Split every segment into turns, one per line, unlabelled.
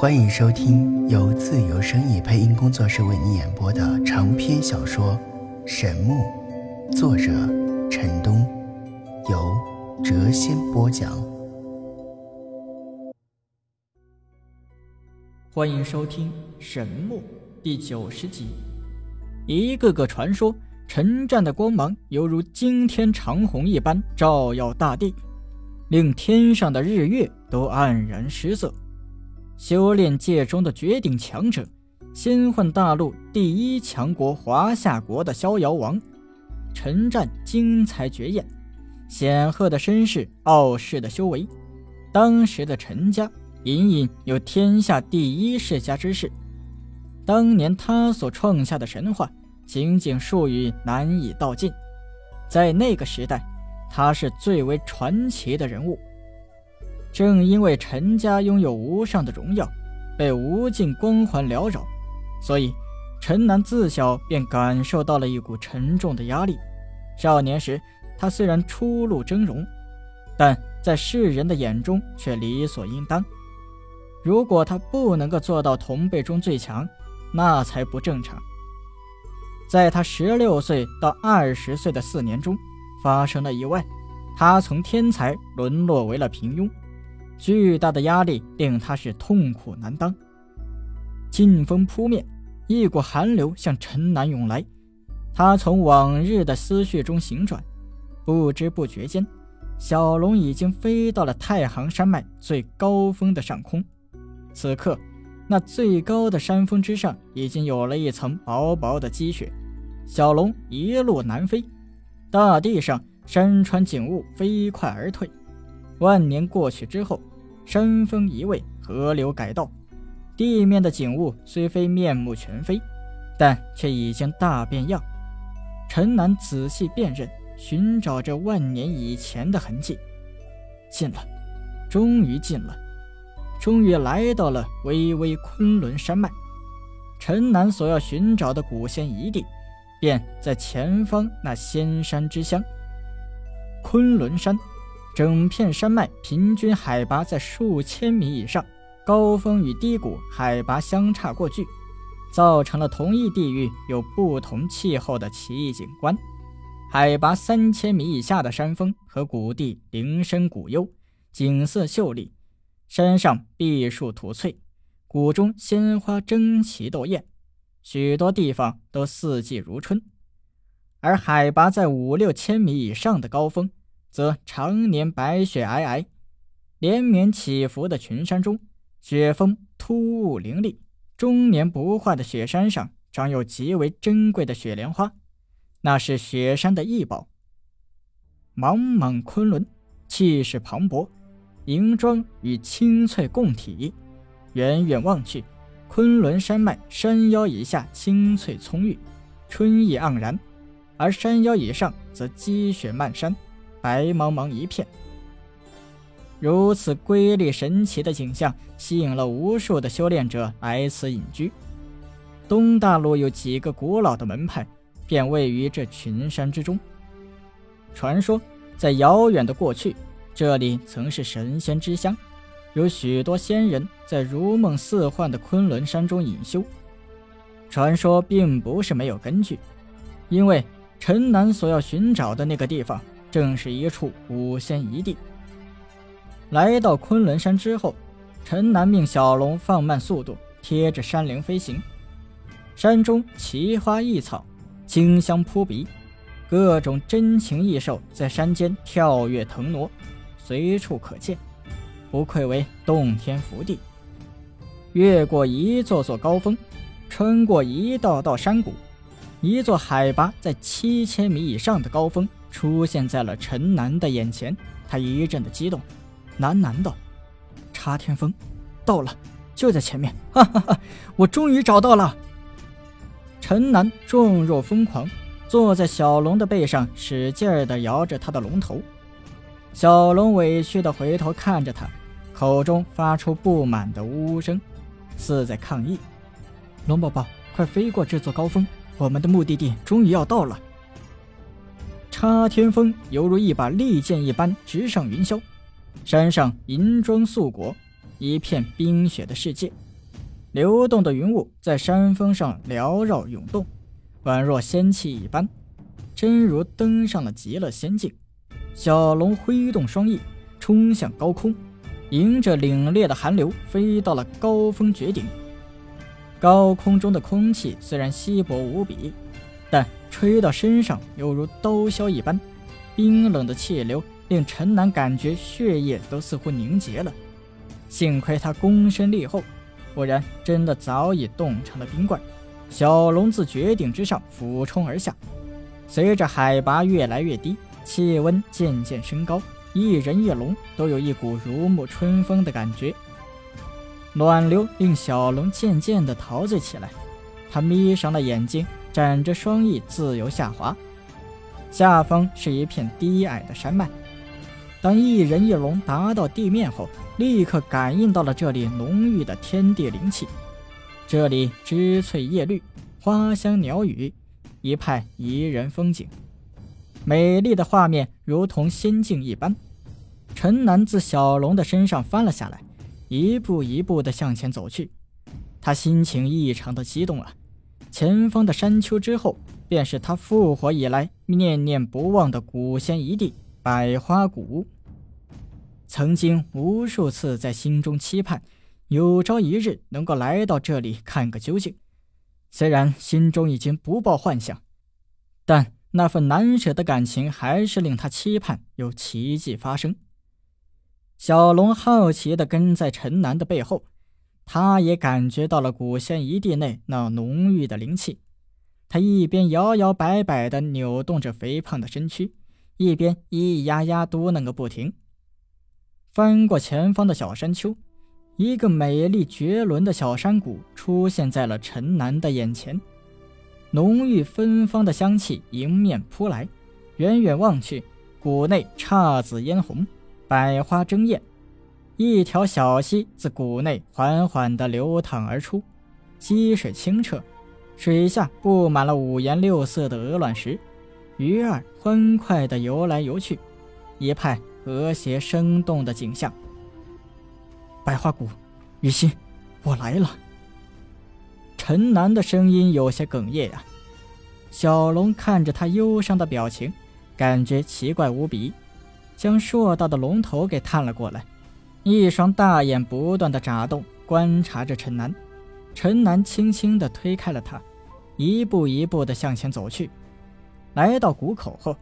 欢迎收听由自由声意配音工作室为你演播的长篇小说《神木》，作者陈东，由谪仙播讲。
欢迎收听《神木》第九十集。一个个传说，陈战的光芒犹如惊天长虹一般照耀大地，令天上的日月都黯然失色。修炼界中的绝顶强者，仙幻大陆第一强国华夏国的逍遥王，陈战精彩绝艳，显赫的身世，傲世的修为。当时的陈家隐隐有天下第一世家之势。当年他所创下的神话，仅仅数语难以道尽。在那个时代，他是最为传奇的人物。正因为陈家拥有无上的荣耀，被无尽光环缭绕，所以陈南自小便感受到了一股沉重的压力。少年时，他虽然初露峥嵘，但在世人的眼中却理所应当。如果他不能够做到同辈中最强，那才不正常。在他十六岁到二十岁的四年中，发生了意外，他从天才沦落为了平庸。巨大的压力令他是痛苦难当。劲风扑面，一股寒流向陈南涌来。他从往日的思绪中醒转，不知不觉间，小龙已经飞到了太行山脉最高峰的上空。此刻，那最高的山峰之上已经有了一层薄薄的积雪。小龙一路南飞，大地上山川景物飞快而退。万年过去之后，山峰移位，河流改道，地面的景物虽非面目全非，但却已经大变样。陈南仔细辨认，寻找着万年以前的痕迹。近了，终于近了，终于来到了巍巍昆仑山脉。陈南所要寻找的古仙遗地，便在前方那仙山之乡——昆仑山。整片山脉平均海拔在数千米以上，高峰与低谷海拔相差过巨，造成了同一地域有不同气候的奇异景观。海拔三千米以下的山峰和谷地林深谷幽，景色秀丽；山上碧树吐翠，谷中鲜花争奇斗艳，许多地方都四季如春。而海拔在五六千米以上的高峰，则常年白雪皑皑，连绵起伏的群山中，雪峰突兀凌厉，终年不化的雪山上长有极为珍贵的雪莲花，那是雪山的异宝。茫茫昆仑，气势磅礴，银装与青翠共体。远远望去，昆仑山脉山腰以下青翠葱郁，春意盎然，而山腰以上则积雪漫山。白茫茫一片，如此瑰丽神奇的景象，吸引了无数的修炼者来此隐居。东大陆有几个古老的门派，便位于这群山之中。传说，在遥远的过去，这里曾是神仙之乡，有许多仙人在如梦似幻的昆仑山中隐修。传说并不是没有根据，因为陈南所要寻找的那个地方。正是一处五仙遗地。来到昆仑山之后，陈南命小龙放慢速度，贴着山岭飞行。山中奇花异草，清香扑鼻，各种珍禽异兽在山间跳跃腾挪，随处可见，不愧为洞天福地。越过一座座高峰，穿过一道道山谷，一座海拔在七千米以上的高峰。出现在了陈南的眼前，他一阵的激动，喃喃道：“插天峰，到了，就在前面！哈哈哈，我终于找到了！”陈南状若疯狂，坐在小龙的背上，使劲儿地摇着他的龙头。小龙委屈地回头看着他，口中发出不满的呜呜声，似在抗议：“龙宝宝，快飞过这座高峰，我们的目的地终于要到了！”插天峰犹如一把利剑一般直上云霄，山上银装素裹，一片冰雪的世界，流动的云雾在山峰上缭绕涌动，宛若仙气一般，真如登上了极乐仙境。小龙挥动双翼，冲向高空，迎着凛冽的寒流飞到了高峰绝顶。高空中的空气虽然稀薄无比，但吹到身上犹如刀削一般，冰冷的气流令陈南感觉血液都似乎凝结了。幸亏他躬身立后，不然真的早已冻成了冰怪。小龙自绝顶之上俯冲而下，随着海拔越来越低，气温渐渐升高，一人一龙都有一股如沐春风的感觉。暖流令小龙渐渐地陶醉起来，他眯上了眼睛，展着双翼自由下滑。下方是一片低矮的山脉。当一人一龙达到地面后，立刻感应到了这里浓郁的天地灵气。这里枝翠叶绿，花香鸟语，一派宜人风景，美丽的画面如同仙境一般。陈南自小龙的身上翻了下来。一步一步地向前走去，他心情异常的激动啊！前方的山丘之后，便是他复活以来念念不忘的古仙一地——百花谷。曾经无数次在心中期盼，有朝一日能够来到这里看个究竟。虽然心中已经不抱幻想，但那份难舍的感情还是令他期盼有奇迹发生。小龙好奇地跟在陈南的背后，他也感觉到了古仙一地内那浓郁的灵气。他一边摇摇摆摆地扭动着肥胖的身躯，一边咿咿呀呀嘟囔个不停。翻过前方的小山丘，一个美丽绝伦的小山谷出现在了陈南的眼前，浓郁芬芳的香气迎面扑来，远远望去，谷内姹紫嫣红。百花争艳，一条小溪自谷内缓缓地流淌而出，溪水清澈，水下布满了五颜六色的鹅卵石，鱼儿欢快地游来游去，一派和谐生动的景象。百花谷，雨欣，我来了。陈南的声音有些哽咽呀，小龙看着他忧伤的表情，感觉奇怪无比。将硕大的龙头给探了过来，一双大眼不断的眨动，观察着陈南。陈南轻轻地推开了他，一步一步地向前走去。来到谷口后，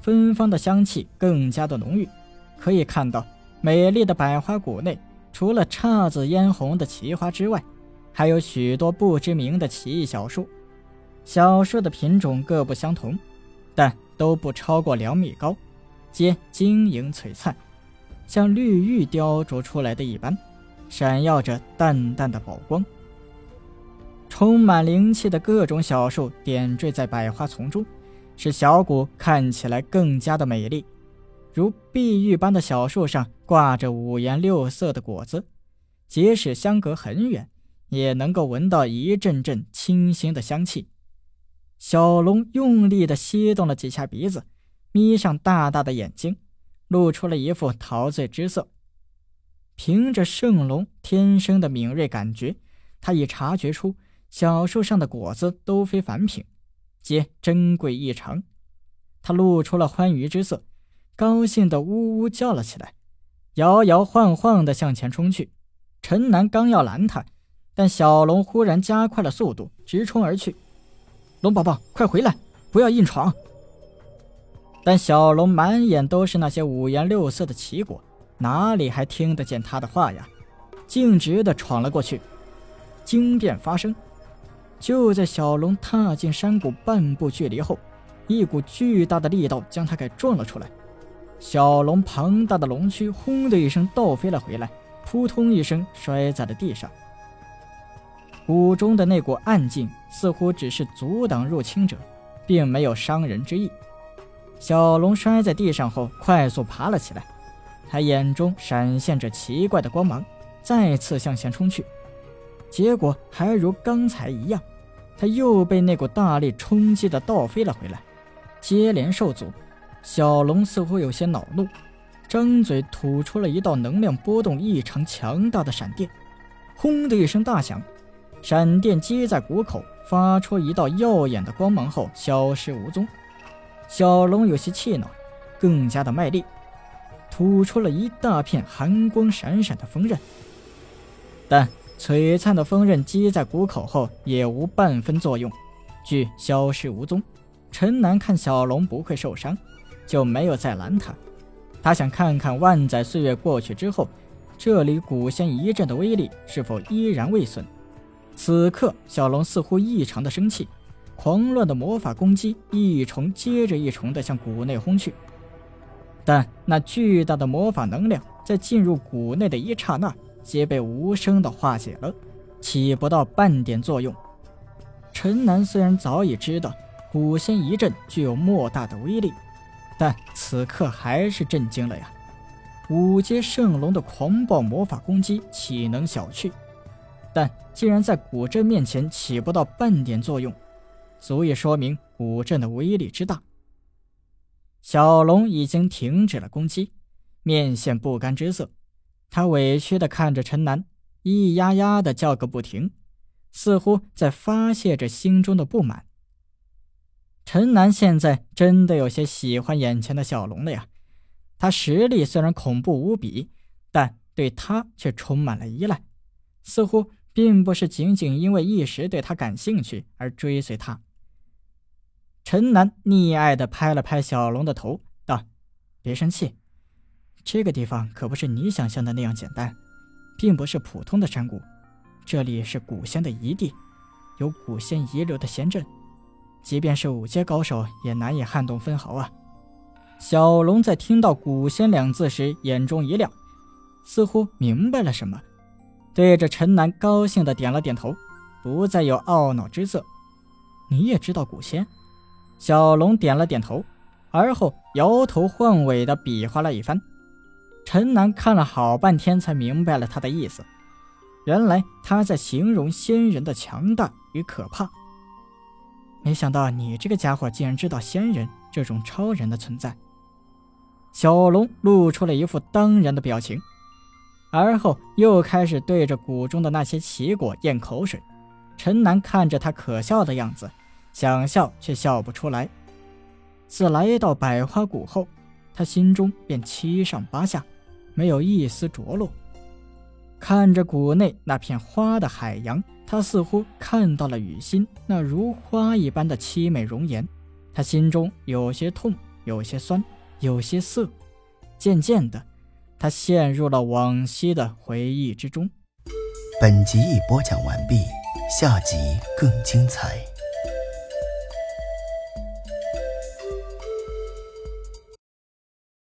芬芳的香气更加的浓郁。可以看到，美丽的百花谷内，除了姹紫嫣红的奇花之外，还有许多不知名的奇异小树。小树的品种各不相同，但都不超过两米高。皆晶莹璀璨，像绿玉雕琢出来的一般，闪耀着淡淡的宝光。充满灵气的各种小树点缀在百花丛中，使小谷看起来更加的美丽。如碧玉般的小树上挂着五颜六色的果子，即使相隔很远，也能够闻到一阵阵清新的香气。小龙用力地吸动了几下鼻子。眯上大大的眼睛，露出了一副陶醉之色。凭着圣龙天生的敏锐感觉，他已察觉出小树上的果子都非凡品，皆珍贵异常。他露出了欢愉之色，高兴的呜呜叫了起来，摇摇晃晃的向前冲去。陈南刚要拦他，但小龙忽然加快了速度，直冲而去。龙宝宝，快回来，不要硬闯！但小龙满眼都是那些五颜六色的奇果，哪里还听得见他的话呀？径直的闯了过去。惊变发生，就在小龙踏进山谷半步距离后，一股巨大的力道将他给撞了出来。小龙庞大的龙躯轰的一声倒飞了回来，扑通一声摔在了地上。谷中的那股暗劲似乎只是阻挡入侵者，并没有伤人之意。小龙摔在地上后，快速爬了起来，他眼中闪现着奇怪的光芒，再次向前冲去。结果还如刚才一样，他又被那股大力冲击的倒飞了回来，接连受阻。小龙似乎有些恼怒，张嘴吐出了一道能量波动异常强大的闪电，轰的一声大响，闪电击在谷口，发出一道耀眼的光芒后消失无踪。小龙有些气恼，更加的卖力，吐出了一大片寒光闪闪的锋刃。但璀璨的锋刃击在谷口后也无半分作用，俱消失无踪。陈南看小龙不会受伤，就没有再拦他。他想看看万载岁月过去之后，这里古仙一阵的威力是否依然未损。此刻，小龙似乎异常的生气，狂乱的魔法攻击一重接着一重的向谷内轰去。但那巨大的魔法能量在进入谷内的一刹那，皆被无声的化解了，起不到半点作用。陈南虽然早已知道古仙一阵具有莫大的威力。但此刻还是震惊了呀！五阶圣龙的狂暴魔法攻击岂能小觑？但竟然在古阵面前起不到半点作用，足以说明古阵的威力之大。小龙已经停止了攻击，面现不甘之色，他委屈地看着陈南，咿咿呀呀地叫个不停，似乎在发泄着心中的不满。陈南现在真的有些喜欢眼前的小龙了呀！他实力虽然恐怖无比，但对他却充满了依赖，似乎并不是仅仅因为一时对他感兴趣而追随他。陈南溺爱地拍了拍小龙的头，道：“别生气，这个地方可不是你想象的那样简单，并不是普通的山谷，这里是古仙的遗地，有古仙遗留的仙阵。”即便是五阶高手也难以撼动分毫啊！小龙在听到“古仙”两字时，眼中一亮，似乎明白了什么，对着陈南高兴的点了点头，不再有懊恼之色。你也知道古仙？小龙点了点头，而后摇头晃尾的比划了一番。陈南看了好半天，才明白了他的意思。原来他在形容仙人的强大与可怕。没想到你这个家伙竟然知道仙人这种超人的存在。小龙露出了一副当然的表情，而后又开始对着谷中的那些奇果咽口水。陈南看着他可笑的样子，想笑却笑不出来。自来到百花谷后，他心中便七上八下，没有一丝着落。看着谷内那片花的海洋。他似乎看到了雨欣那如花一般的凄美容颜，他心中有些痛，有些酸，有些涩。渐渐的，他陷入了往昔的回忆之中。
本集已播讲完毕，下集更精彩。